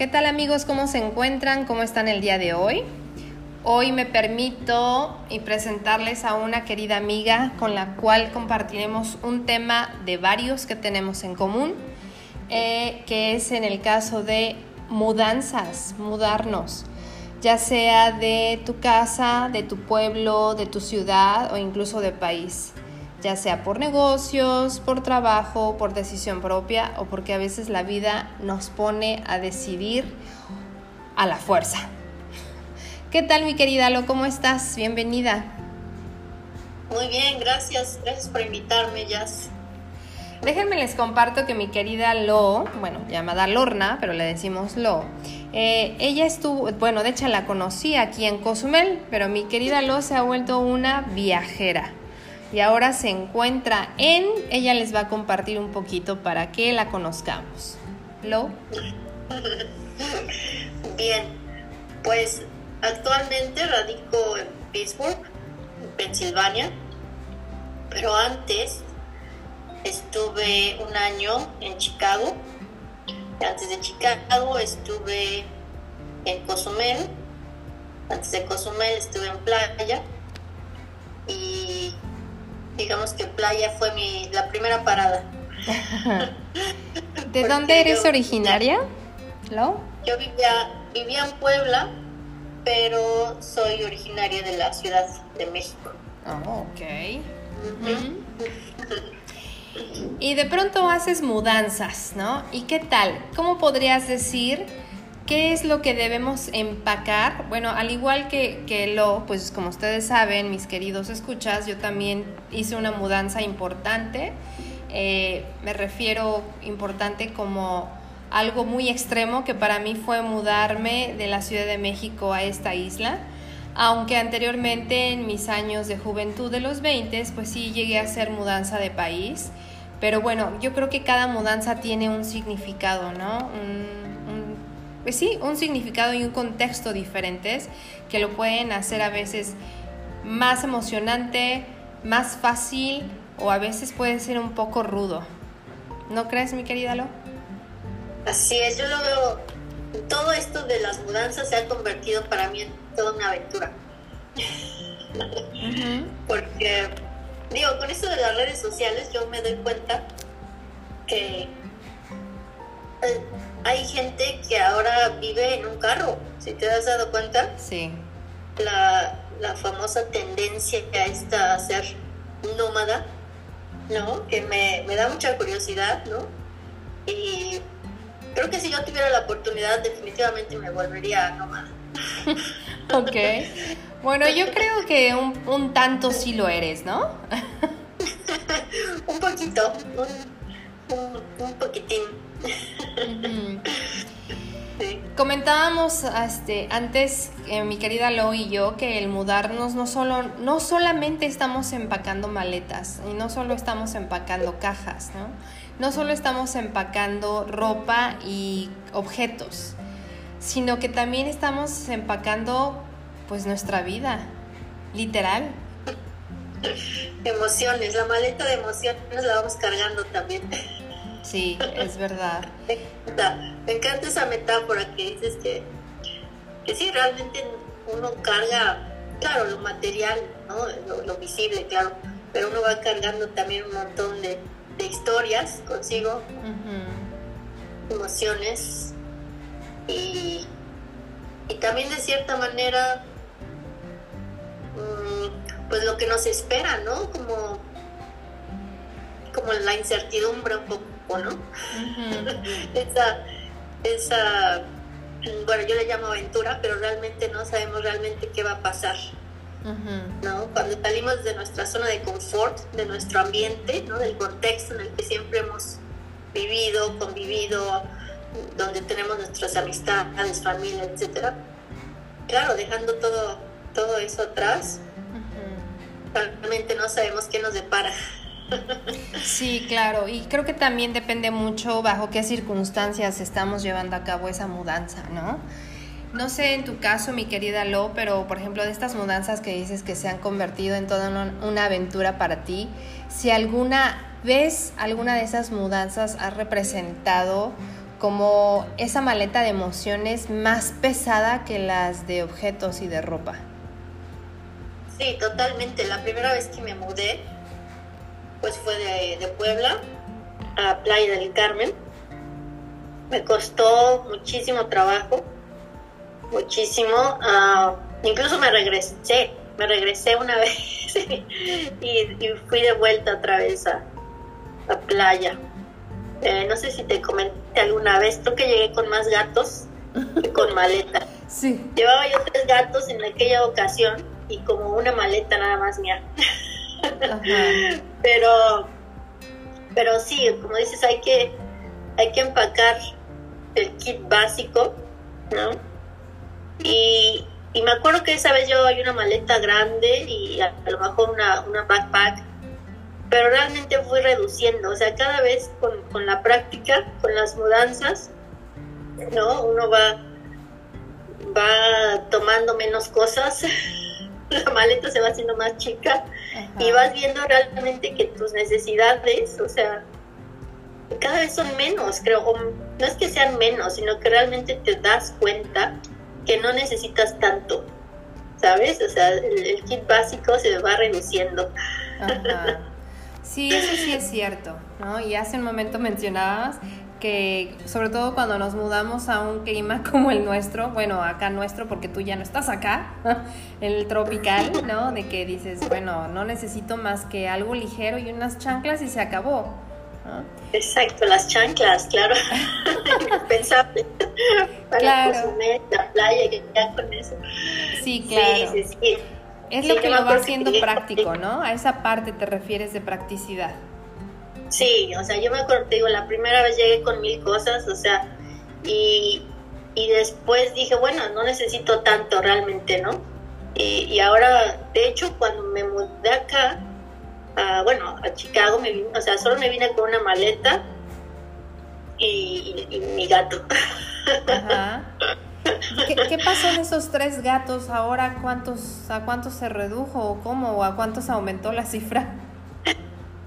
¿Qué tal amigos? ¿Cómo se encuentran? ¿Cómo están el día de hoy? Hoy me permito y presentarles a una querida amiga con la cual compartiremos un tema de varios que tenemos en común, eh, que es en el caso de mudanzas, mudarnos, ya sea de tu casa, de tu pueblo, de tu ciudad o incluso de país ya sea por negocios, por trabajo, por decisión propia o porque a veces la vida nos pone a decidir a la fuerza. ¿Qué tal mi querida Lo? ¿Cómo estás? Bienvenida. Muy bien, gracias. Gracias por invitarme, Jazz. Déjenme les comparto que mi querida Lo, bueno, llamada Lorna, pero le decimos Lo, eh, ella estuvo, bueno, de hecho la conocí aquí en Cozumel, pero mi querida Lo se ha vuelto una viajera y ahora se encuentra en, ella les va a compartir un poquito para que la conozcamos. ¿Lo? Bien, pues actualmente radico en Pittsburgh, Pensilvania, pero antes estuve un año en Chicago. Antes de Chicago estuve en Cozumel. Antes de Cozumel estuve en Playa. Y digamos que playa fue mi, la primera parada. ¿De dónde eres originaria? ¿Lo? Yo vivía, vivía en Puebla, pero soy originaria de la Ciudad de México. Oh, ok. Y de pronto haces mudanzas, ¿no? ¿Y qué tal? ¿Cómo podrías decir ¿Qué es lo que debemos empacar? Bueno, al igual que, que, lo, pues como ustedes saben, mis queridos escuchas, yo también hice una mudanza importante. Eh, me refiero importante como algo muy extremo que para mí fue mudarme de la Ciudad de México a esta isla. Aunque anteriormente en mis años de juventud de los 20, pues sí llegué a hacer mudanza de país. Pero bueno, yo creo que cada mudanza tiene un significado, ¿no? Pues sí, un significado y un contexto diferentes que lo pueden hacer a veces más emocionante, más fácil o a veces puede ser un poco rudo. ¿No crees, mi querida Lo? Así es, yo lo veo. Todo esto de las mudanzas se ha convertido para mí en toda una aventura. Porque, digo, con esto de las redes sociales yo me doy cuenta que eh, hay gente que ahora vive en un carro, si te has dado cuenta. Sí. La, famosa tendencia a esta a ser nómada, ¿no? Que me, da mucha curiosidad, ¿no? Y creo que si yo tuviera la oportunidad, definitivamente me volvería nómada. ok. Bueno, yo creo que un, un tanto sí lo eres, ¿no? un poquito, un, un poquitín. Comentábamos este, antes, eh, mi querida Lo y yo, que el mudarnos no, solo, no solamente estamos empacando maletas y no solo estamos empacando cajas, ¿no? No solo estamos empacando ropa y objetos, sino que también estamos empacando pues nuestra vida, literal. Emociones, la maleta de emociones la vamos cargando también. Sí, es verdad. Me encanta, esa metáfora que dices que, que sí, realmente uno carga, claro, lo material, ¿no? lo, visible, claro, pero uno va cargando también un montón de, historias consigo, emociones y, y también de cierta manera mm, pues lo que nos espera, ¿no? Como, como la incertidumbre un poco ¿no? esa, esa, bueno, yo le llamo aventura, pero realmente no sabemos realmente qué va a pasar. ¿no? Cuando salimos de nuestra zona de confort, de nuestro ambiente, ¿no? del contexto en el que siempre hemos vivido, convivido, donde tenemos nuestras amistades, familia, etcétera. Claro, dejando todo, todo eso atrás, realmente no sabemos qué nos depara. Sí, claro, y creo que también depende mucho bajo qué circunstancias estamos llevando a cabo esa mudanza, ¿no? No sé en tu caso, mi querida Lo, pero por ejemplo de estas mudanzas que dices que se han convertido en toda una, aventura para ti, si alguna vez alguna de esas mudanzas ha representado como esa maleta de emociones más pesada que las de objetos y de ropa. Sí, totalmente. La primera vez que me mudé, pues fue de, Puebla a Playa del Carmen. Me costó muchísimo trabajo, muchísimo. Ah, incluso me regresé, me regresé una vez y, fui de vuelta otra vez a, a playa. Eh, no sé si te comenté alguna vez, creo que llegué con más gatos que con maleta. Sí. Llevaba yo tres gatos en aquella ocasión y como una maleta nada más mía. pero, pero sí, como dices, hay que, hay que empacar el kit básico, ¿no? Y, me acuerdo que esa vez yo hay una maleta grande y a, lo mejor una, una backpack pero realmente fui reduciendo, o sea, cada vez con, la práctica, con las mudanzas, ¿no? Uno va, va tomando menos cosas, la maleta se va haciendo más chica y vas viendo realmente que tus necesidades, o sea, cada vez son menos, creo, no es que sean menos, sino que realmente te das cuenta que no necesitas tanto, ¿sabes? O sea, el, el kit básico se va reduciendo. Ajá. Sí, eso sí es cierto, ¿no? Y hace un momento mencionabas que sobre todo cuando nos mudamos a un clima como el nuestro, bueno, acá nuestro porque tú ya no estás acá, el tropical, ¿no? De que dices, bueno, no necesito más que algo ligero y unas chanclas y se acabó. Exacto, las chanclas, claro. Indispensable. Para claro. la playa, que ya con eso. Sí, claro. Sí, sí, sí. Es lo que lo va haciendo práctico, ¿no? A esa parte te refieres de practicidad. Sí, o sea, yo me acuerdo, te digo, la primera vez llegué con mil cosas, o sea, y, después dije, bueno, no necesito tanto realmente, ¿no? Y, ahora, de hecho, cuando me mudé acá, bueno, a Chicago, me vine, o sea, solo me vine con una maleta y, y mi gato. Ajá. ¿Qué, pasó en esos tres gatos ahora? ¿Cuántos, ¿A cuántos se redujo o cómo? ¿O a cuántos aumentó la cifra?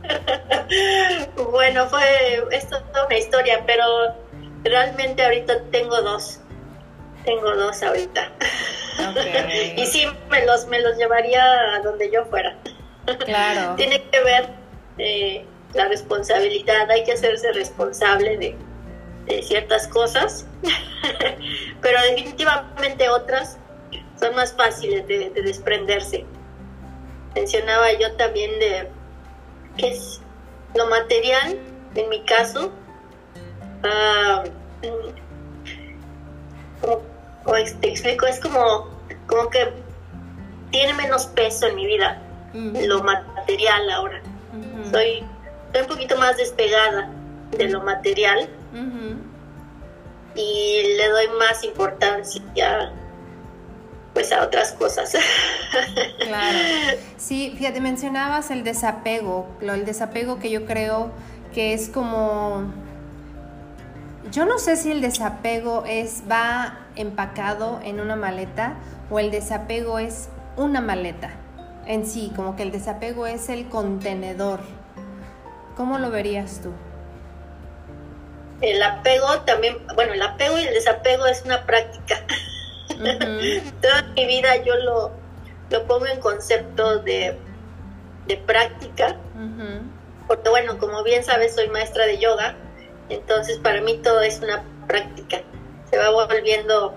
bueno, fue esto es toda una historia, pero realmente ahorita tengo dos. Tengo dos ahorita. y sí, me los, me los llevaría a donde yo fuera. Claro. Tiene que ver eh, la responsabilidad, hay que hacerse responsable de, de ciertas cosas, pero definitivamente otras son más fáciles de, desprenderse. Mencionaba yo también de que es lo material, en mi caso, ah, como, te explico, es como, como que tiene menos peso en mi vida, lo material ahora. soy, soy un poquito más despegada de lo material y le doy más importancia pues a otras cosas. Claro. Sí, fíjate, mencionabas el desapego, el desapego que yo creo que es como yo no sé si el desapego es va empacado en una maleta o el desapego es una maleta en sí, como que el desapego es el contenedor. ¿Cómo lo verías tú? el apego también, bueno, el apego y el desapego es una práctica. Toda mi vida yo lo, lo pongo en concepto de, de práctica, porque bueno, como bien sabes, soy maestra de yoga, entonces para mí todo es una práctica, se va volviendo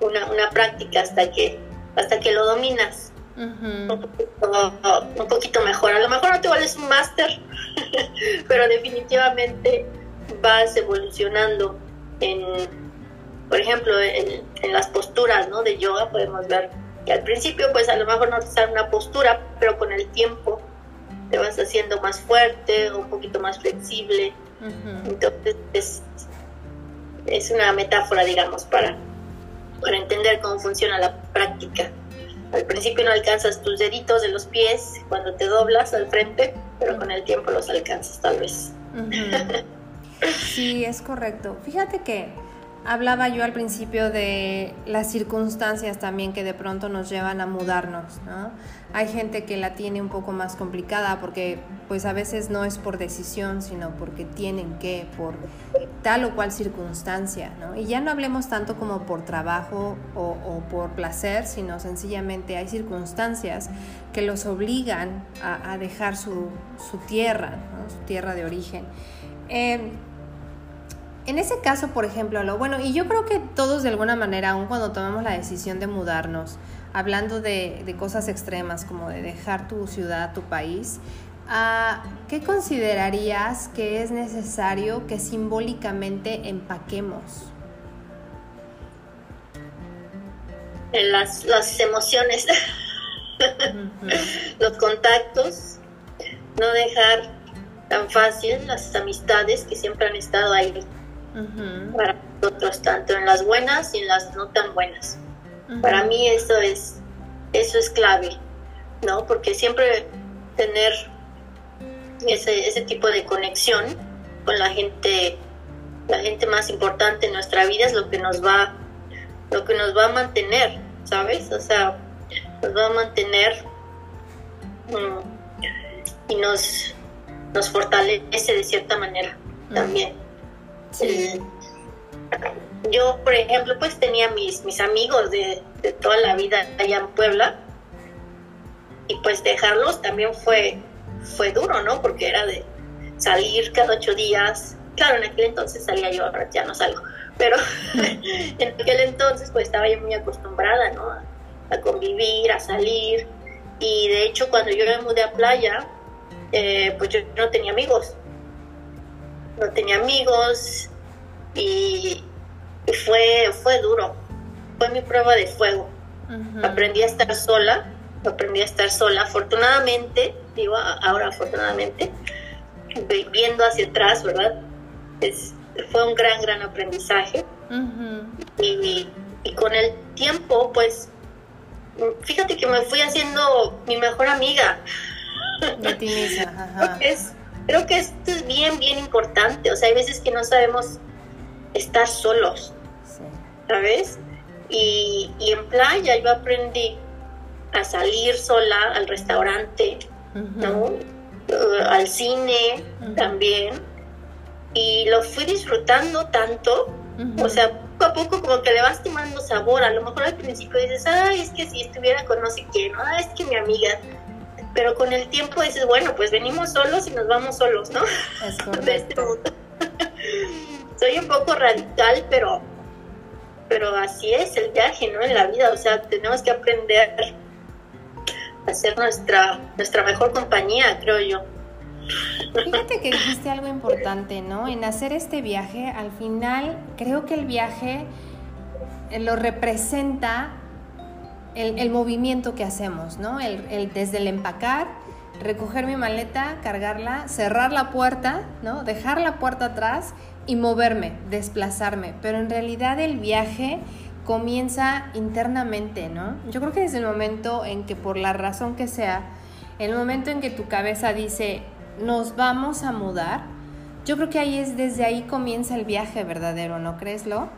una, una práctica hasta que, hasta que lo dominas. un, poquito, un, poquito, mejor. A lo mejor no te vuelves un máster, pero definitivamente vas evolucionando en, por ejemplo, en, las posturas ¿no? de yoga podemos ver que al principio pues a lo mejor no te sale una postura, pero con el tiempo te vas haciendo más fuerte o un poquito más flexible. Entonces es, es, una metáfora, digamos, para, para entender cómo funciona la práctica. Al principio no alcanzas tus deditos de los pies cuando te doblas al frente, pero con el tiempo los alcanzas tal vez. Sí, es correcto. Fíjate que hablaba yo al principio de las circunstancias también que de pronto nos llevan a mudarnos, ¿no? Hay gente que la tiene un poco más complicada porque pues a veces no es por decisión, sino porque tienen que, por tal o cual circunstancia, ¿no? Y ya no hablemos tanto como por trabajo o, por placer, sino sencillamente hay circunstancias que los obligan a, dejar su, tierra, su tierra de origen. Eh, en ese caso, por ejemplo, lo bueno, y yo creo que todos de alguna manera, aun cuando tomamos la decisión de mudarnos, hablando de, cosas extremas como de dejar tu ciudad, tu país, ah, ¿qué considerarías que es necesario que simbólicamente empaquemos? Las, las emociones, los contactos, no dejar tan fácil las amistades que siempre han estado ahí para nosotros, tanto en las buenas y en las no tan buenas. Para mí eso es, eso es clave, ¿no? Porque siempre tener ese, ese tipo de conexión con la gente, la gente más importante en nuestra vida es lo que nos va, lo que nos va a mantener, ¿sabes? O sea, nos va a mantener mm, y nos, nos fortalece de cierta manera también. Sí. Yo, por ejemplo, pues tenía mis, mis amigos de, toda la vida allá en Puebla y pues dejarlos también fue, fue duro, ¿no? Porque era de salir cada ocho días. Claro, en aquel entonces salía yo, ahora ya no salgo, pero en aquel entonces pues estaba yo muy acostumbrada, ¿no? A, convivir, a salir. Y de hecho cuando yo me mudé a playa, eh, pues yo no tenía amigos no tenía amigos y, fue, fue duro, fue mi prueba de fuego. Aprendí a estar sola, aprendí a estar sola. Afortunadamente, digo ahora afortunadamente, viendo hacia atrás, ¿verdad? Es, fue un gran, gran aprendizaje. y, con el tiempo, pues, fíjate que me fui haciendo mi mejor amiga. De ti misma, Es, Creo que esto es bien, bien importante. O sea, hay veces que no sabemos estar solos, ¿sabes? Y, en playa yo aprendí a salir sola al restaurante, ¿no? Uh, al cine también. Y lo fui disfrutando tanto, o sea, poco a poco como que le vas tomando sabor. A lo mejor al principio dices, ay, es que si estuviera con no sé quién, ah, es que mi amiga pero con el tiempo dices, bueno, pues venimos solos y nos vamos solos, ¿no? Es este Soy un poco radical, pero, pero así es el viaje, ¿no? En la vida, o sea, tenemos que aprender a ser nuestra, nuestra mejor compañía, creo yo. Fíjate que dijiste algo importante, ¿no? En hacer este viaje, al final, creo que el viaje lo representa el, movimiento que hacemos, ¿no? El, desde el empacar, recoger mi maleta, cargarla, cerrar la puerta, ¿no? Dejar la puerta atrás y moverme, desplazarme. Pero en realidad el viaje comienza internamente, ¿no? Yo creo que desde el momento en que por la razón que sea, el momento en que tu cabeza dice, nos vamos a mudar, yo creo que ahí es, desde ahí comienza el viaje verdadero, ¿no crees, Lo?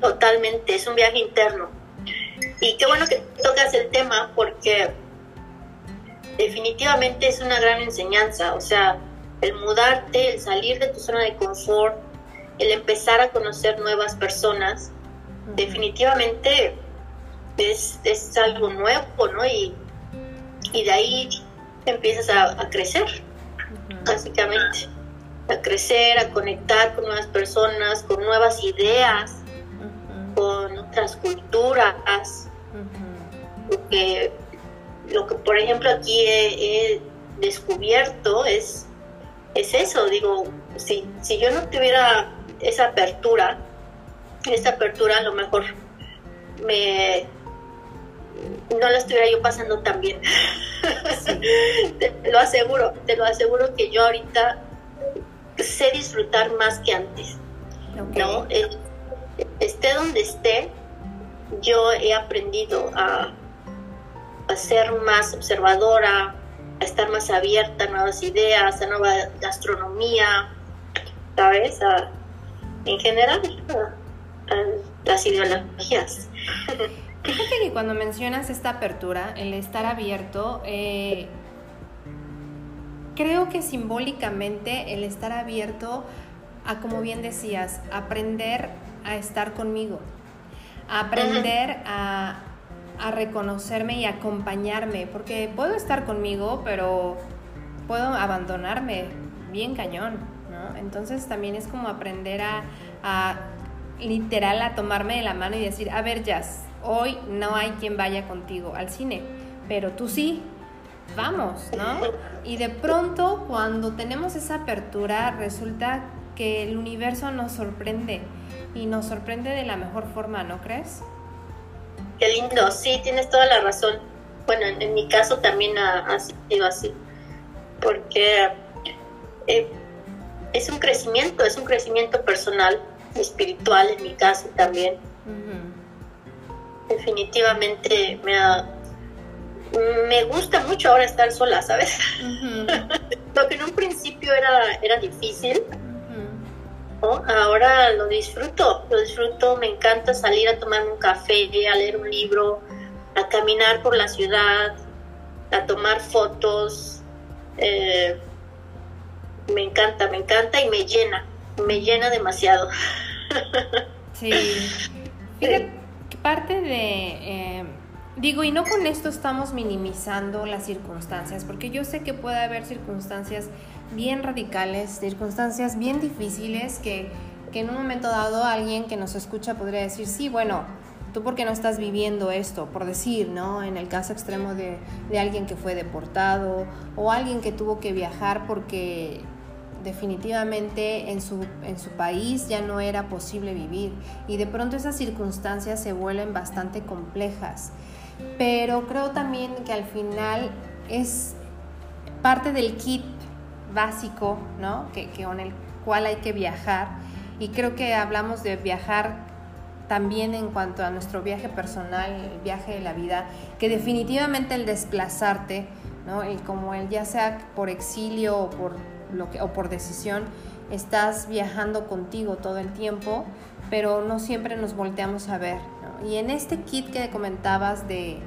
Totalmente, es un viaje interno. Y qué bueno que tocas el tema porque definitivamente es una gran enseñanza. O sea, el mudarte, el salir de tu zona de confort, el empezar a conocer nuevas personas, definitivamente es, es, algo nuevo, ¿no? Y, y de ahí empiezas a, crecer, básicamente. A crecer, a conectar con nuevas personas, con nuevas ideas con otras culturas. lo que, por ejemplo, aquí he, descubierto es, es eso. Digo, si, si yo no tuviera esa apertura, esa apertura a lo mejor me no la estuviera yo pasando tan bien. te, lo aseguro, te lo aseguro que yo ahorita sé disfrutar más que antes. ¿no? Esté donde esté, yo he aprendido a, ser más observadora, a estar más abierta a nuevas ideas, a nueva gastronomía, ¿sabes? A, en general las ideologías. Fíjate que cuando mencionas esta apertura, el estar abierto, eh, creo que simbólicamente el estar abierto a, como bien decías, aprender a estar conmigo, a aprender a, a reconocerme y acompañarme, porque puedo estar conmigo, pero puedo abandonarme bien cañón, ¿no? Entonces también es como aprender a, a literal a tomarme de la mano y decir, a ver, Jazz, hoy no hay quien vaya contigo al cine, pero tú sí, vamos, ¿no? Y de pronto cuando tenemos esa apertura resulta que el universo nos sorprende y nos sorprende de la mejor forma, ¿no crees? Qué lindo, sí, tienes toda la razón. Bueno, en, mi caso también ha, sido así, porque eh, es un crecimiento, es un crecimiento personal, espiritual en mi caso también. Definitivamente me me gusta mucho ahora estar sola, ¿sabes? lo que en un principio era, era difícil, ahora lo disfruto, lo disfruto, me encanta salir a tomarme un café, a leer un libro, a caminar por la ciudad, a tomar fotos. Eh, me encanta, me encanta y me llena, me llena demasiado. sí. Fíjate, parte de... Eh, digo, y no con esto estamos minimizando las circunstancias, porque yo sé que puede haber circunstancias bien radicales, circunstancias bien difíciles que, que en un momento dado alguien que nos escucha podría decir, sí, bueno, tú por qué no estás viviendo esto, por decir, ¿no? En el caso extremo de, de, alguien que fue deportado o alguien que tuvo que viajar porque definitivamente en su, en su país ya no era posible vivir y de pronto esas circunstancias se vuelven bastante complejas. Pero creo también que al final es parte del kit básico, ¿no? Que, con el cual hay que viajar. Y creo que hablamos de viajar también en cuanto a nuestro viaje personal, el viaje de la vida, que definitivamente el desplazarte, ¿no? Y como el ya sea por exilio o por, lo que, o por decisión, estás viajando contigo todo el tiempo, pero no siempre nos volteamos a ver. Y en este kit que comentabas de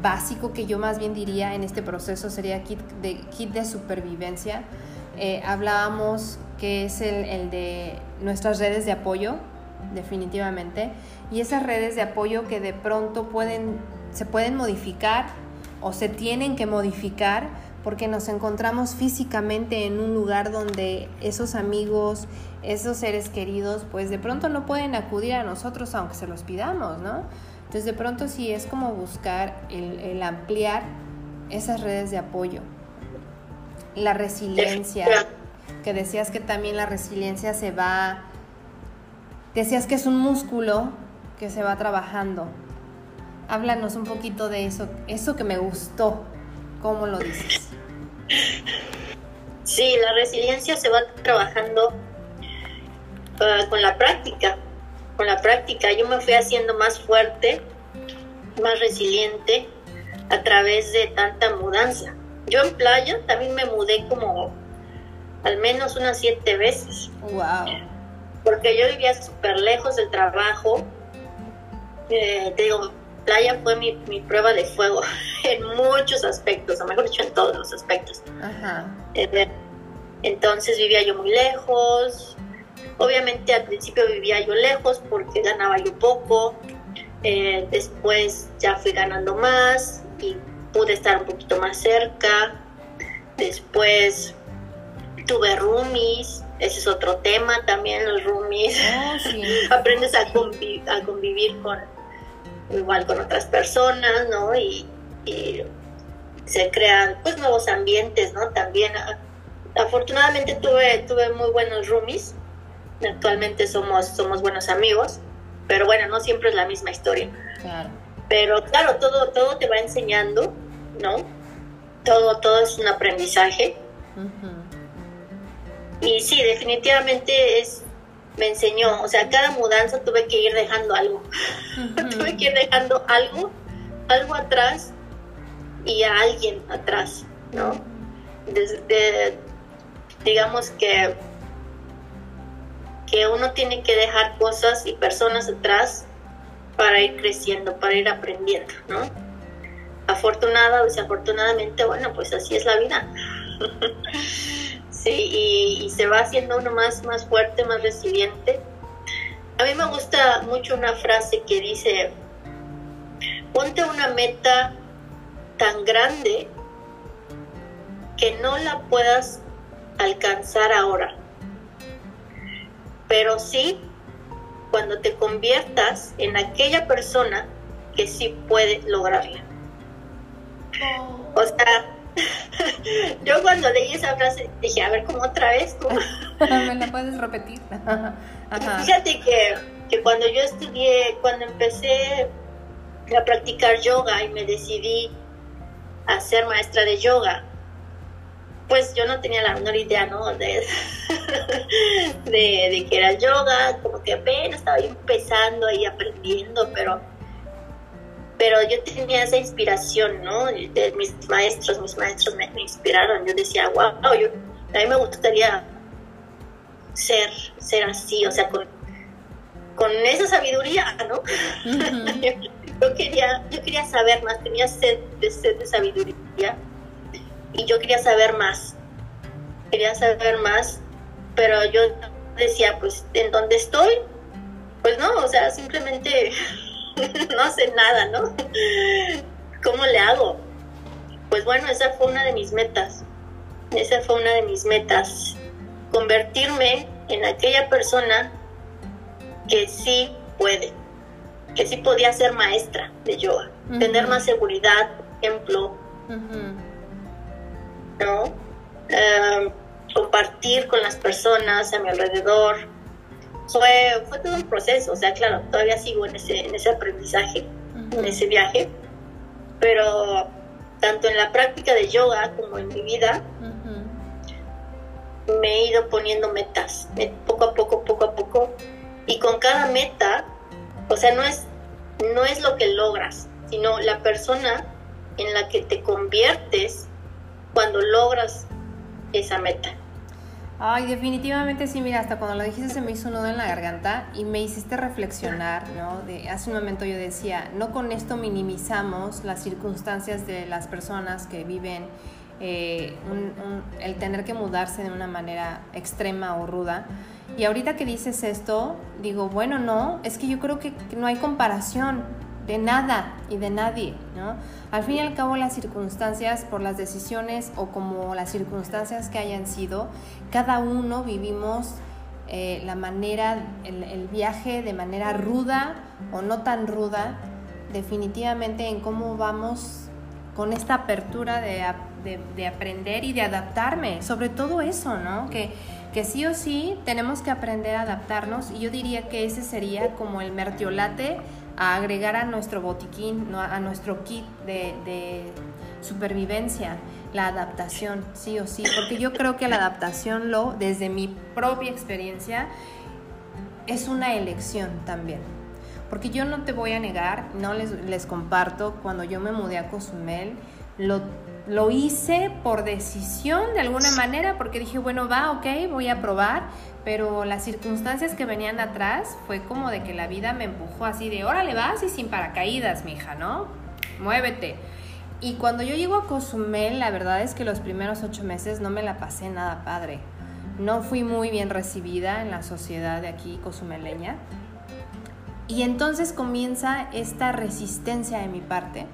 básico, que yo más bien diría en este proceso sería kit de, kit de supervivencia, eh, hablábamos que es el, el de nuestras redes de apoyo, definitivamente, y esas redes de apoyo que de pronto pueden, se pueden modificar o se tienen que modificar porque nos encontramos físicamente en un lugar donde esos amigos, esos seres queridos, pues de pronto no pueden acudir a nosotros aunque se los pidamos, ¿no? Entonces de pronto sí es como buscar el, ampliar esas redes de apoyo. La resiliencia, que decías que también la resiliencia se va, decías que es un músculo que se va trabajando. Háblanos un poquito de eso, eso que me gustó, ¿cómo lo dices? Sí, la resiliencia se va trabajando ah, con la práctica, con la práctica. Yo me fui haciendo más fuerte, más resiliente a través de tanta mudanza. Yo en playa también me mudé como al menos unas siete veces. Wow. Porque yo vivía súper lejos del trabajo. Eh, te digo, playa fue mi, prueba de fuego en muchos aspectos, o mejor dicho, en todos los aspectos. Eh, entonces vivía yo muy lejos. Obviamente al principio vivía yo lejos porque ganaba yo poco. Eh, después ya fui ganando más y pude estar un poquito más cerca. Después tuve roomies, ese es otro tema también, los roomies. Oh, Aprendes a, a convivir con, igual con otras personas, ¿no? Y, se crean pues nuevos ambientes, ¿no? También afortunadamente tuve, tuve muy buenos roomies, actualmente somos, somos buenos amigos, pero bueno, no siempre es la misma historia. Claro. Pero claro, todo, todo te va enseñando, ¿no? Todo, todo es un aprendizaje. Y sí, definitivamente es, me enseñó, o sea, cada mudanza tuve que ir dejando algo, tuve que ir dejando algo, algo atrás y a alguien atrás, ¿no? Desde, digamos que, que uno tiene que dejar cosas y personas atrás para ir creciendo, para ir aprendiendo, ¿no? Afortunada o desafortunadamente, bueno, pues así es la vida. sí, y, se va haciendo uno más, más fuerte, más resiliente. A mí me gusta mucho una frase que dice, ponte una meta tan grande que no la puedas alcanzar ahora, pero sí cuando te conviertas en aquella persona que sí puede lograrla. Oh. O sea, yo cuando leí esa frase dije, a ver, ¿cómo otra vez? ¿Me la puedes repetir? Fíjate que, que cuando yo estudié, cuando empecé a practicar yoga y me decidí a ser maestra de yoga, pues yo no tenía la menor idea, ¿no? De, de, que era yoga, como que apenas estaba empezando ahí aprendiendo, pero, pero yo tenía esa inspiración, ¿no? De mis maestros, mis maestros me, inspiraron. Yo decía, wow, yo, a mí me gustaría ser, ser así, o sea, con, con esa sabiduría, ¿no? yo, quería, yo quería saber más, tenía sed de, sed de sabiduría y yo quería saber más, quería saber más, pero yo decía, pues, ¿en dónde estoy? Pues no, o sea, simplemente no sé nada, ¿no? ¿Cómo le hago? Pues bueno, esa fue una de mis metas, esa fue una de mis metas, convertirme en aquella persona que sí puede, que sí podía ser maestra de yoga, tener más seguridad, ejemplo, ¿no? Em, compartir con las personas a mi alrededor. Fue, fue todo un proceso, o sea, claro, todavía sigo en ese, en ese aprendizaje, en ese viaje, pero tanto en la práctica de yoga como en mi vida, me he ido poniendo metas, poco a poco, poco a poco, y con cada meta, o sea, no es, no es lo que logras, sino la persona en la que te conviertes cuando logras esa meta. Ay, definitivamente sí, mira, hasta cuando lo dijiste se me hizo un nudo en la garganta y me hiciste reflexionar, ¿no? De, hace un momento yo decía, no con esto minimizamos las circunstancias de las personas que viven eh, el tener que mudarse de una manera extrema o ruda. Y ahorita que dices esto, digo, bueno, no, es que yo creo que no hay comparación de nada y de nadie, ¿no? Al fin y al cabo las circunstancias, por las decisiones o como las circunstancias que hayan sido, cada uno vivimos eh, la manera, el, viaje de manera ruda o no tan ruda, definitivamente en cómo vamos con esta apertura de, de, aprender y de adaptarme, sobre todo eso, ¿no? Que, que sí o sí tenemos que aprender a adaptarnos y yo diría que ese sería como el mertiolate a agregar a nuestro botiquín, a nuestro kit de, supervivencia, la adaptación, sí o sí, porque yo creo que la adaptación, lo, desde mi propia experiencia, es una elección también. Porque yo no te voy a negar, no les, comparto, cuando yo me mudé a Cozumel, lo lo hice por decisión de alguna manera, porque dije, bueno, va, ok, voy a probar, pero las circunstancias que venían atrás fue como de que la vida me empujó así de, órale, vas y sin paracaídas, mija, ¿no? Muévete. Y cuando yo llego a Cozumel, la verdad es que los primeros ocho meses no me la pasé nada padre. No fui muy bien recibida en la sociedad de aquí cozumeleña. Y entonces comienza esta resistencia de mi parte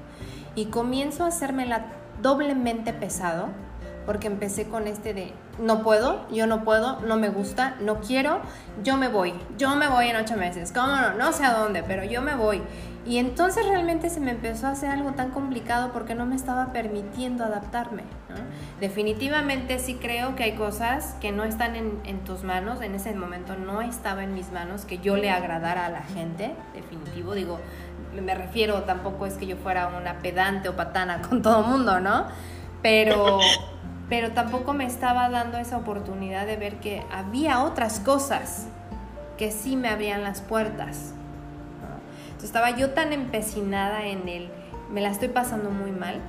y comienzo a hacerme la doblemente pesado porque empecé con este de no puedo, yo no puedo, no me gusta, no quiero, yo me voy, yo me voy en ocho meses, ¿cómo no? No sé a dónde, pero yo me voy. Y entonces realmente se me empezó a hacer algo tan complicado porque no me estaba permitiendo adaptarme. Definitivamente sí creo que hay cosas que no están en, en, tus manos, en ese momento no estaba en mis manos que yo le agradara a la gente, definitivo, digo, me refiero, tampoco es que yo fuera una pedante o patana con todo mundo, ¿no? Pero, pero tampoco me estaba dando esa oportunidad de ver que había otras cosas que sí me abrían las puertas. Estaba yo tan empecinada en el, me la estoy pasando muy mal,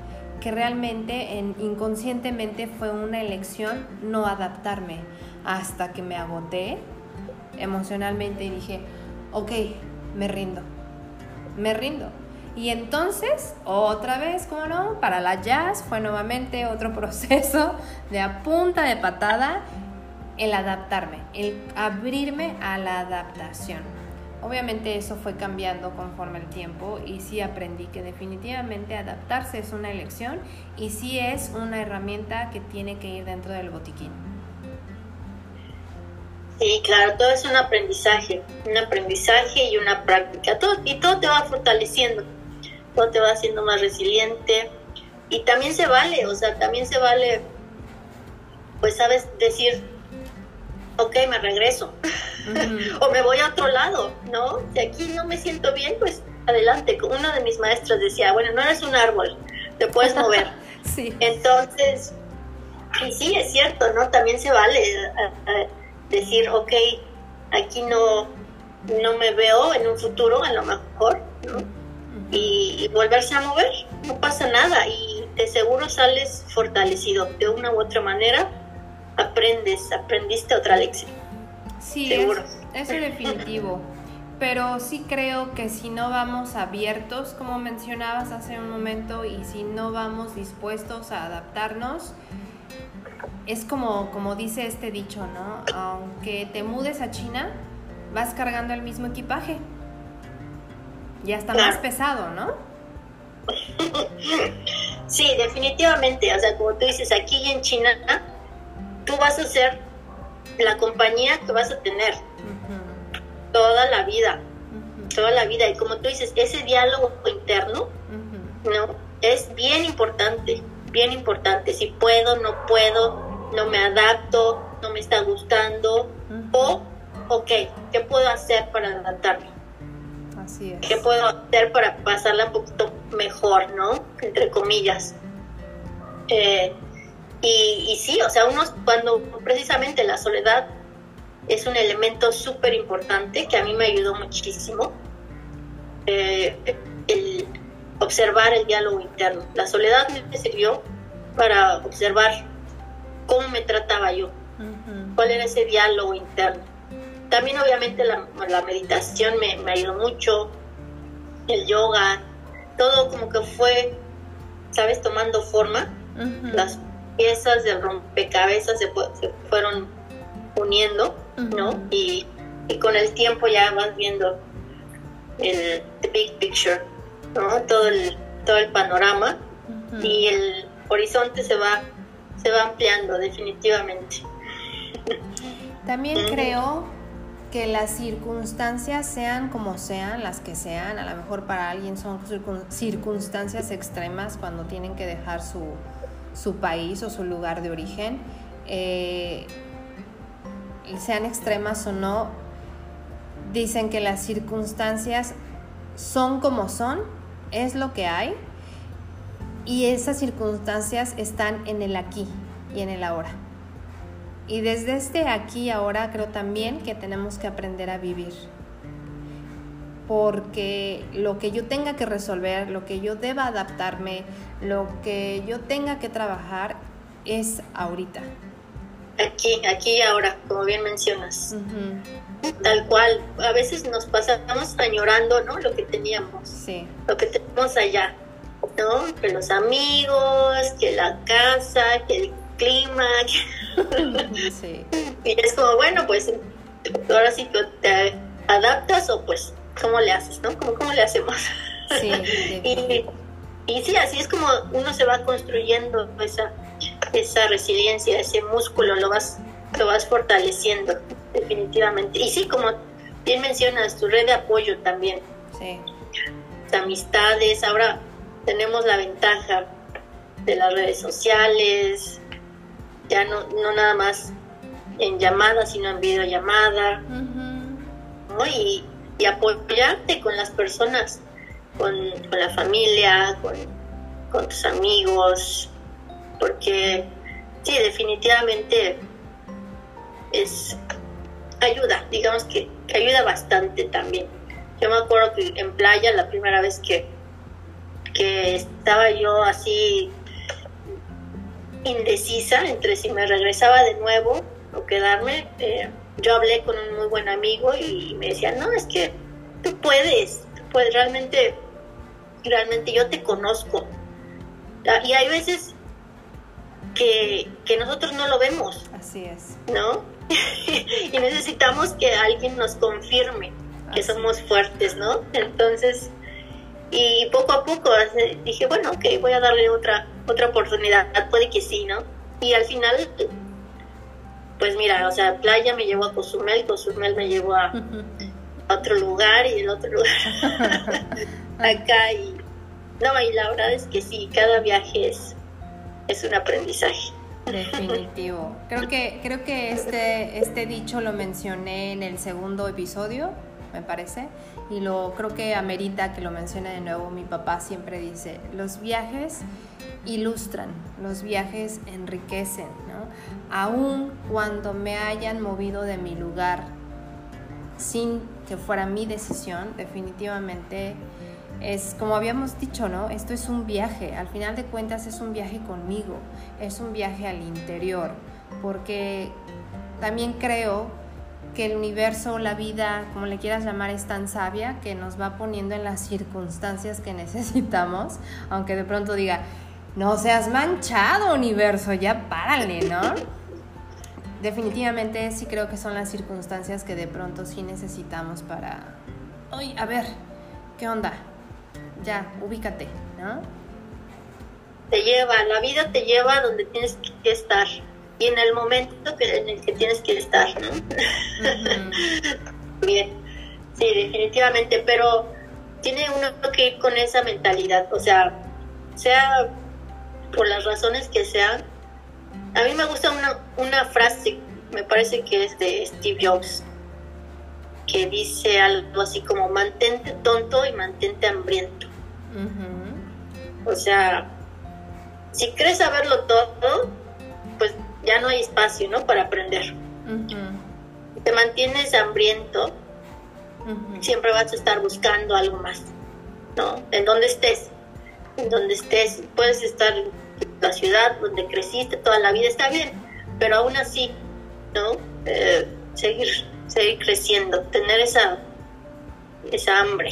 que realmente en, inconscientemente fue una elección no adaptarme hasta que me agoté emocionalmente y dije, ok, me rindo, me rindo. Y entonces, otra vez, como no, para la jazz fue nuevamente otro proceso de a punta de patada el adaptarme, el abrirme a la adaptación. Obviamente eso fue cambiando conforme el tiempo y sí aprendí que definitivamente adaptarse es una elección y sí es una herramienta que tiene que ir dentro del botiquín. Sí, claro, todo es un aprendizaje, un aprendizaje y una práctica. Todo, y todo te va fortaleciendo, te va haciendo más resiliente. Y también se vale, o sea, también se vale, pues sabes, decir, ok, me regreso. o me voy a otro lado, ¿no? Si aquí no me siento bien, pues adelante. Una de mis maestras decía, bueno, no eres un árbol, te puedes mover. sí. Entonces, y sí, es cierto, ¿no? También se vale eh, eh, decir, ok, aquí no, no me veo en un futuro, a lo mejor, ¿no? Y volverse a mover, no pasa nada y de seguro sales fortalecido de una u otra manera aprendes, aprendiste otra lección. Sí, Seguro. Es, es definitivo. Pero sí creo que si no vamos abiertos, como mencionabas hace un momento, y si no vamos dispuestos a adaptarnos, es como, como dice este dicho, ¿no? Aunque te mudes a China, vas cargando el mismo equipaje. Ya está más pesado, ¿no? Sí, definitivamente. O sea, como tú dices, aquí en China tú vas a ser la compañía que vas a tener toda la vida, toda la vida. Y como tú dices, ese diálogo interno, ¿no? Es bien importante, bien importante. Si puedo, no puedo, no me adapto, no me está gustando, o, ok, ¿qué puedo hacer para adaptarme? Así es. ¿Qué puedo hacer para pasarla un poquito mejor, ¿no? Entre comillas. Eh, y, sí, o sea, uno cuando precisamente la soledad es un elemento súper importante que a mí me ayudó muchísimo, eh, el observar el diálogo interno. La soledad me sirvió para observar cómo me trataba yo, cuál era ese diálogo interno. También obviamente la, meditación me, me, ayudó mucho, el yoga, todo como que fue, ¿sabes?, tomando forma. Las piezas del rompecabezas se, se fueron uniendo, ¿no? Y, con el tiempo ya vas viendo el big picture, ¿no? Todo el, todo el panorama y el horizonte se va, se va ampliando definitivamente. También creo que las circunstancias sean como sean, las que sean, a lo mejor para alguien son circunstancias extremas cuando tienen que dejar su, su país o su lugar de origen, eh, sean extremas o no, dicen que las circunstancias son como son, es lo que hay, y esas circunstancias están en el aquí y en el ahora. Y desde este aquí y ahora creo también que tenemos que aprender a vivir porque lo que yo tenga que resolver, lo que yo deba adaptarme, lo que yo tenga que trabajar es ahorita. Aquí, aquí y ahora, como bien mencionas. Tal cual, a veces nos pasamos añorando, ¿no? Lo que teníamos, sí. lo que tenemos allá, ¿no? Que los amigos, que la casa, que el clima. sí. Y es como, bueno, pues ahora sí te adaptas o pues cómo le haces, ¿no? ¿Cómo, le hacemos? Sí, y, y, sí, así es como uno se va construyendo esa, esa resiliencia, ese músculo, lo vas, lo vas fortaleciendo, definitivamente. Y sí, como bien mencionas, tu red de apoyo también. Sí. amistades, ahora tenemos la ventaja de las redes sociales, ya no, no nada más en llamada, sino en videollamada. ¿no? Y, y apoyarte con las personas, con, la familia, con, tus amigos, porque sí, definitivamente es ayuda, digamos que, ayuda bastante también. Yo me acuerdo que en playa la primera vez que, que estaba yo así indecisa entre si me regresaba de nuevo o quedarme, eh, yo hablé con un muy buen amigo y me decía, no, es que tú puedes, tú puedes, realmente, realmente yo te conozco. Y hay veces que, que nosotros no lo vemos. Así es. ¿No? y necesitamos que alguien nos confirme que somos fuertes, ¿no? Entonces, y poco a poco dije, bueno, ok, voy a darle otra, otra oportunidad, puede que sí, ¿no? Y al final, pues mira, o sea, playa me llevó a Cozumel, Cozumel me llevó a, otro lugar y el otro lugar acá y no, y la verdad es que sí, cada viaje es, es un aprendizaje. Definitivo. Creo que, creo que este, este dicho lo mencioné en el segundo episodio, me parece, y lo creo que amerita que lo mencione de nuevo. Mi papá siempre dice, los viajes ilustran, los viajes enriquecen, ¿no? Aun cuando me hayan movido de mi lugar sin que fuera mi decisión, definitivamente es como habíamos dicho, ¿no? Esto es un viaje, al final de cuentas es un viaje conmigo, es un viaje al interior, porque también creo que el universo, la vida, como le quieras llamar, es tan sabia que nos va poniendo en las circunstancias que necesitamos, aunque de pronto diga, no seas manchado universo, ya párale, ¿no? Definitivamente sí creo que son las circunstancias que de pronto sí necesitamos para, oye, a ver, ¿qué onda? Ya, ubícate, ¿no? Te lleva, la vida te lleva donde tienes que estar y en el momento que, en el que tienes que estar, ¿no? Bien, sí, definitivamente, pero tiene uno que ir con esa mentalidad, o sea, sea por las razones que sean. A mí me gusta una, una frase, me parece que es de Steve Jobs, que dice algo así como mantente tonto y mantente hambriento. O sea, si crees saberlo todo, pues ya no hay espacio, ¿no? Para aprender. Te mantienes hambriento, siempre vas a estar buscando algo más, ¿no? En donde estés, en donde estés, puedes estar en la ciudad donde creciste toda la vida, está bien, pero aún así, ¿no? Eh, seguir, seguir creciendo, tener esa, esa hambre.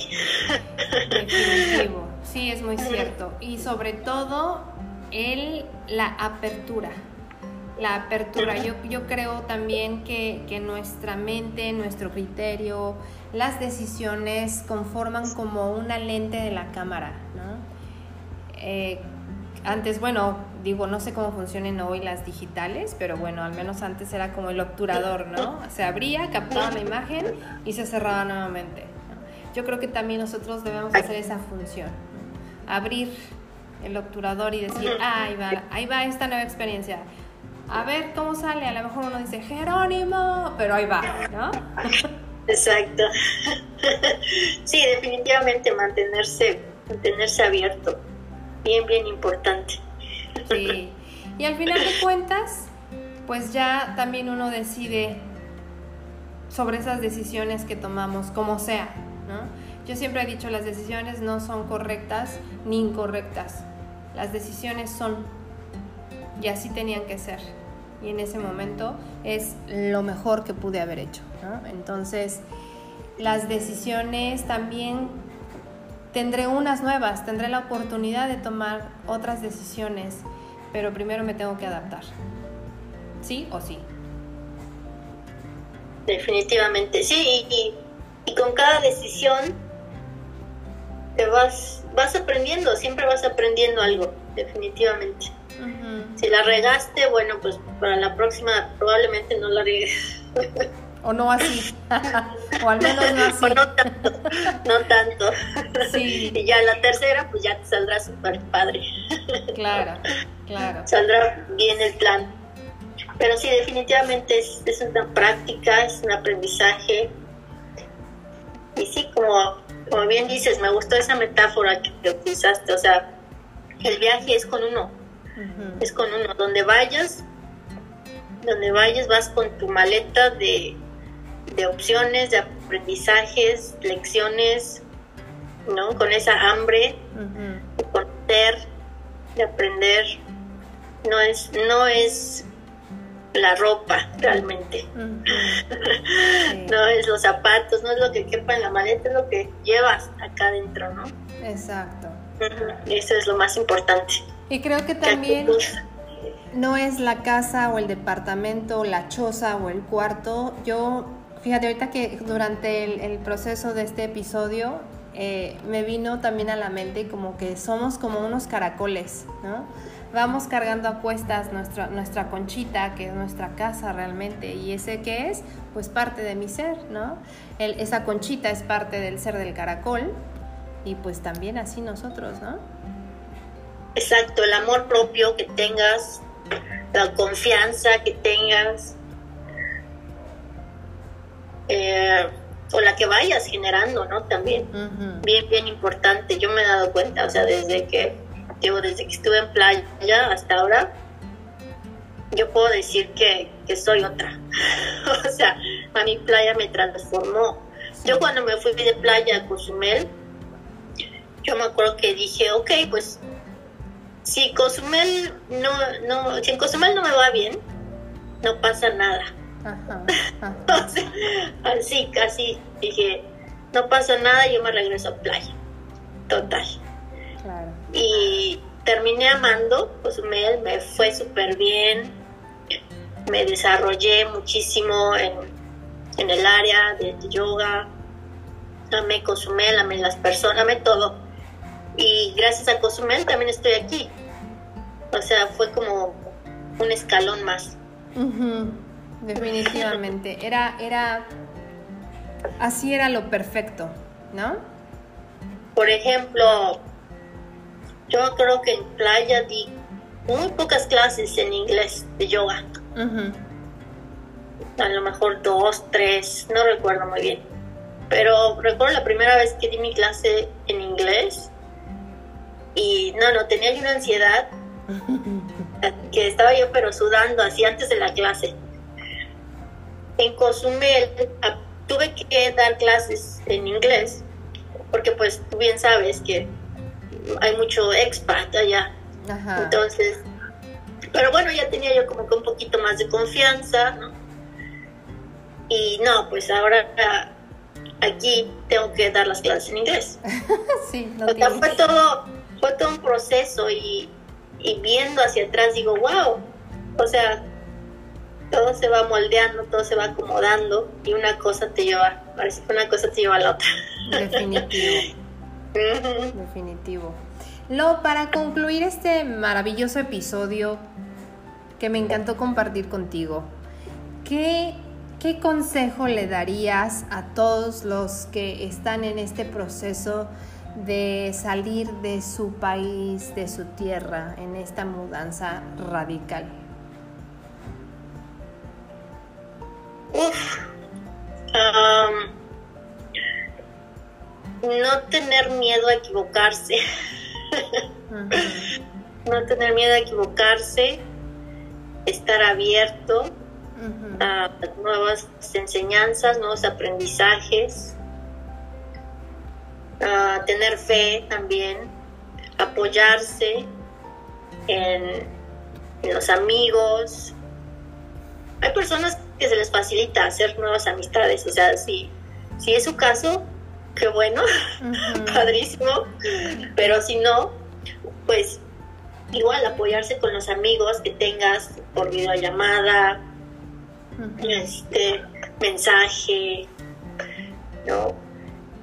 Definitivo, sí, es muy cierto. Y sobre todo, el, la apertura la apertura. Yo, yo creo también que, que, nuestra mente, nuestro criterio, las decisiones conforman como una lente de la cámara, ¿no? Eh, antes, bueno, digo, no sé cómo funcionan hoy las digitales, pero bueno, al menos antes era como el obturador, ¿no? Se abría, captaba la imagen y se cerraba nuevamente. Yo creo que también nosotros debemos hacer esa función, abrir el obturador y decir, ah, ahí va, ahí va esta nueva experiencia a ver cómo sale. A lo mejor uno dice Jerónimo, pero ahí va, ¿no? Exacto. Sí, definitivamente mantenerse, mantenerse abierto. Bien, bien importante. Sí. Y al final de cuentas, pues ya también uno decide sobre esas decisiones que tomamos, como sea, ¿no? Yo siempre he dicho, las decisiones no son correctas ni incorrectas. Las decisiones son y así tenían que ser. Y en ese momento es lo mejor que pude haber hecho. Entonces, las decisiones también tendré unas nuevas, tendré la oportunidad de tomar otras decisiones, pero primero me tengo que adaptar. ¿Sí o sí? Definitivamente, sí, y, con cada decisión te vas, vas aprendiendo, siempre vas aprendiendo algo, definitivamente. Si la regaste, bueno, pues para la próxima probablemente no la riegues. O no así. o al menos no así. no tanto. No tanto. Sí. Y ya la tercera, pues ya te saldrá súper padre. Claro, claro. Saldrá bien el plan. Pero sí, definitivamente es, es una práctica, es un aprendizaje. Y sí, como, como bien dices, me gustó esa metáfora que utilizaste. O sea, el viaje es con uno es con uno. Donde vayas, donde vayas vas con tu maleta de, opciones, de aprendizajes, lecciones, ¿no? Con esa hambre de conocer, de aprender. No es, no es la ropa realmente. no es los zapatos, no es lo que quepa en la maleta, es lo que llevas acá adentro, ¿no? Exacto. Eso es lo más importante. Y creo que también no es la casa o el departamento, la choza o el cuarto. Yo, fíjate, ahorita que durante el, proceso de este episodio eh, me vino también a la mente como que somos como unos caracoles, ¿no? Vamos cargando a cuestas nuestra, nuestra conchita, que es nuestra casa realmente, y ese que es, pues parte de mi ser, ¿no? esa conchita es parte del ser del caracol, y pues también así nosotros, ¿no? Exacto, el amor propio que tengas, la confianza que tengas, eh, o la que vayas generando, ¿no? También, bien, bien importante. Yo me he dado cuenta, o sea, desde que, digo, desde que estuve en playa hasta ahora, yo puedo decir que, que soy otra. o sea, a mi playa me transformó. Yo cuando me fui de playa a Cozumel, yo me acuerdo que dije, ok, pues si Cozumel no, no, si en Cozumel no me va bien, no pasa nada. así, casi dije, no pasa nada, yo me regreso a playa. Total. Y terminé amando Cozumel, me fue súper bien, me desarrollé muchísimo en, en el área de yoga, amé Cozumel, amé las personas, amé todo y gracias a Cozumel también estoy aquí. O sea, fue como un escalón más. Definitivamente. Era, era, así era lo perfecto, ¿no? Por ejemplo, yo creo que en playa di muy pocas clases en inglés de yoga. A lo mejor dos, tres, no recuerdo muy bien. Pero recuerdo la primera vez que di mi clase en inglés, y no, no, tenía una ansiedad que estaba yo pero sudando así antes de la clase. En Cozumel tuve que dar clases en inglés, porque pues tú bien sabes que hay mucho expat allá. Entonces, pero bueno, ya tenía yo como que un poquito más de confianza, ¿no? Y no, pues ahora aquí tengo que dar las clases en inglés. sí, no o fue todo fue todo un proceso y, viendo hacia atrás digo, wow, o sea, todo se va moldeando, todo se va acomodando y una cosa te lleva, parece que una cosa te lleva a la otra. Definitivo. Definitivo. Lo, para concluir este maravilloso episodio que me encantó compartir contigo, ¿qué, ¿qué consejo le darías a todos los que están en este proceso de salir de su país, de su tierra, en esta mudanza radical? no tener miedo a equivocarse. no tener miedo a equivocarse, estar abierto a nuevas enseñanzas, nuevos aprendizajes tener fe también, apoyarse en, los amigos. Hay personas que se les facilita hacer nuevas amistades, o sea, si, si es su caso, qué bueno, padrísimo, pero si no, pues igual apoyarse con los amigos que tengas por videollamada, este mensaje, ¿no?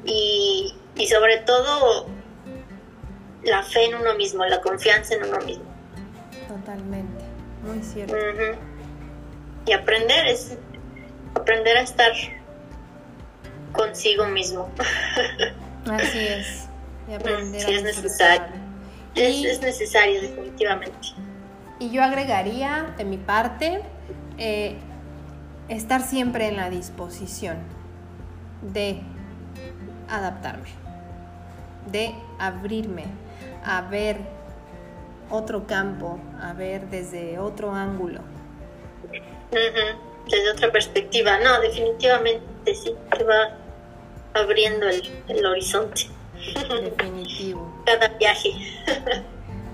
Y y sobre todo la fe en uno mismo, la confianza en uno mismo. Totalmente, muy cierto. Y aprender es aprender a estar consigo mismo. Así es. Y aprender sí, es necesario. Es, necesario, definitivamente. Y yo agregaría de mi parte eh, estar siempre en la disposición de adaptarme de abrirme a ver otro campo, a ver desde otro ángulo. Desde otra perspectiva, no, definitivamente sí, te va abriendo el, horizonte. Definitivo. Cada viaje.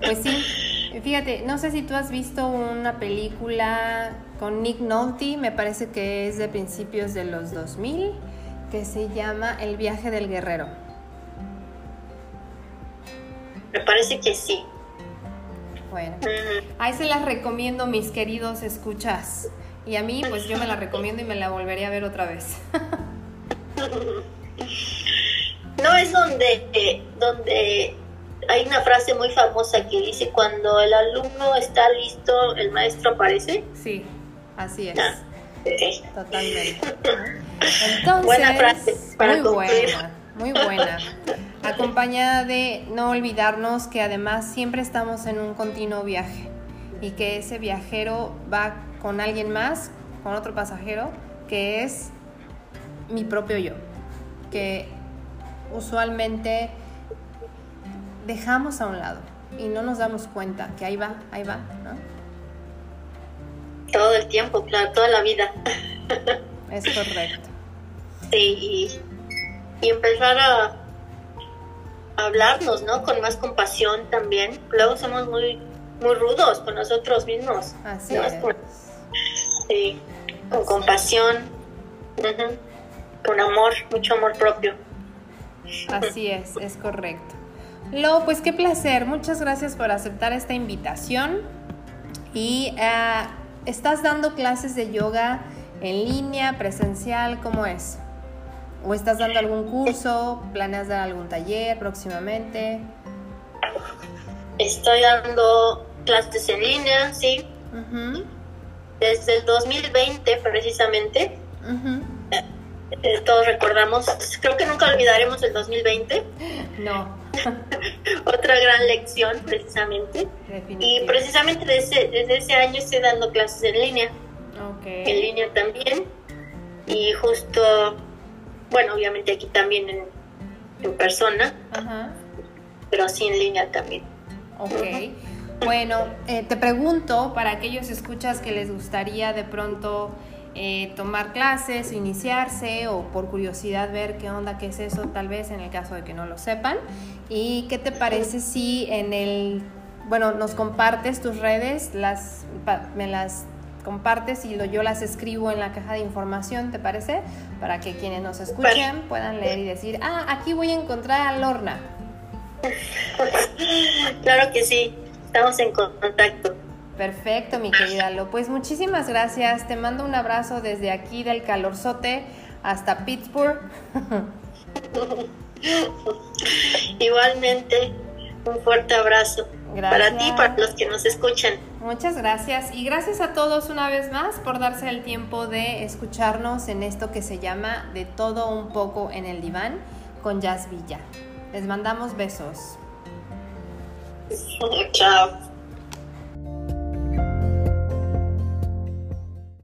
Pues sí, Fíjate, no sé si tú has visto una película con Nick Nolte, me parece que es de principios de los 2000, que se llama El viaje del guerrero. Me parece que sí. Bueno, ahí se las recomiendo, mis queridos escuchas. Y a mí, pues yo me la recomiendo y me la volvería a ver otra vez. no es donde, eh, donde hay una frase muy famosa que dice cuando el alumno está listo, el maestro aparece. Sí, así es. Ah, Totalmente. Entonces, buena frase muy buena, muy buena. Acompañada de no olvidarnos que además siempre estamos en un continuo viaje y que ese viajero va con alguien más, con otro pasajero, que es mi propio yo, que usualmente dejamos a un lado y no nos damos cuenta que ahí va, ahí va, ¿no? Todo el tiempo, claro, toda la vida. Es correcto. Sí, y, empezar a, hablarnos, ¿no? Con más compasión también. Luego somos muy, muy rudos con nosotros mismos. Así es. sí, con compasión, con amor, mucho amor propio. Así es, es correcto. Lo, pues qué placer. Muchas gracias por aceptar esta invitación. Y eh, estás dando clases de yoga en línea, presencial, ¿cómo es? ¿O estás dando algún curso? ¿Planeas dar algún taller próximamente? Estoy dando clases en línea, sí. Desde el 2020 precisamente. Eh, todos recordamos, creo que nunca olvidaremos el 2020. No. Otra gran lección, precisamente. Y precisamente desde, desde, ese año estoy dando clases en línea. Okay. En línea también. Y justo, bueno, obviamente aquí también en, en persona, pero sí en línea también. Ok. Bueno, eh, te pregunto, para aquellos escuchas que les gustaría de pronto eh, tomar clases, iniciarse o por curiosidad ver qué onda, qué es eso, tal vez en el caso de que no lo sepan. ¿Y qué te parece si en el, bueno, nos compartes tus redes, las, me las compartes y lo, yo las escribo en la caja de información, ¿te parece? Para que quienes nos escuchen puedan leer y decir, ah, aquí voy a encontrar a Lorna. Claro que sí, estamos en contacto. Perfecto, mi querida Lo. Pues muchísimas gracias. Te mando un abrazo desde aquí del calorzote hasta Pittsburgh. Igualmente, un fuerte abrazo. Para ti para los que nos escuchan. Muchas gracias y gracias a todos una vez más por darse el tiempo de escucharnos en esto que se llama De todo un poco en el diván con Jazz Villa. Les mandamos besos. Chao.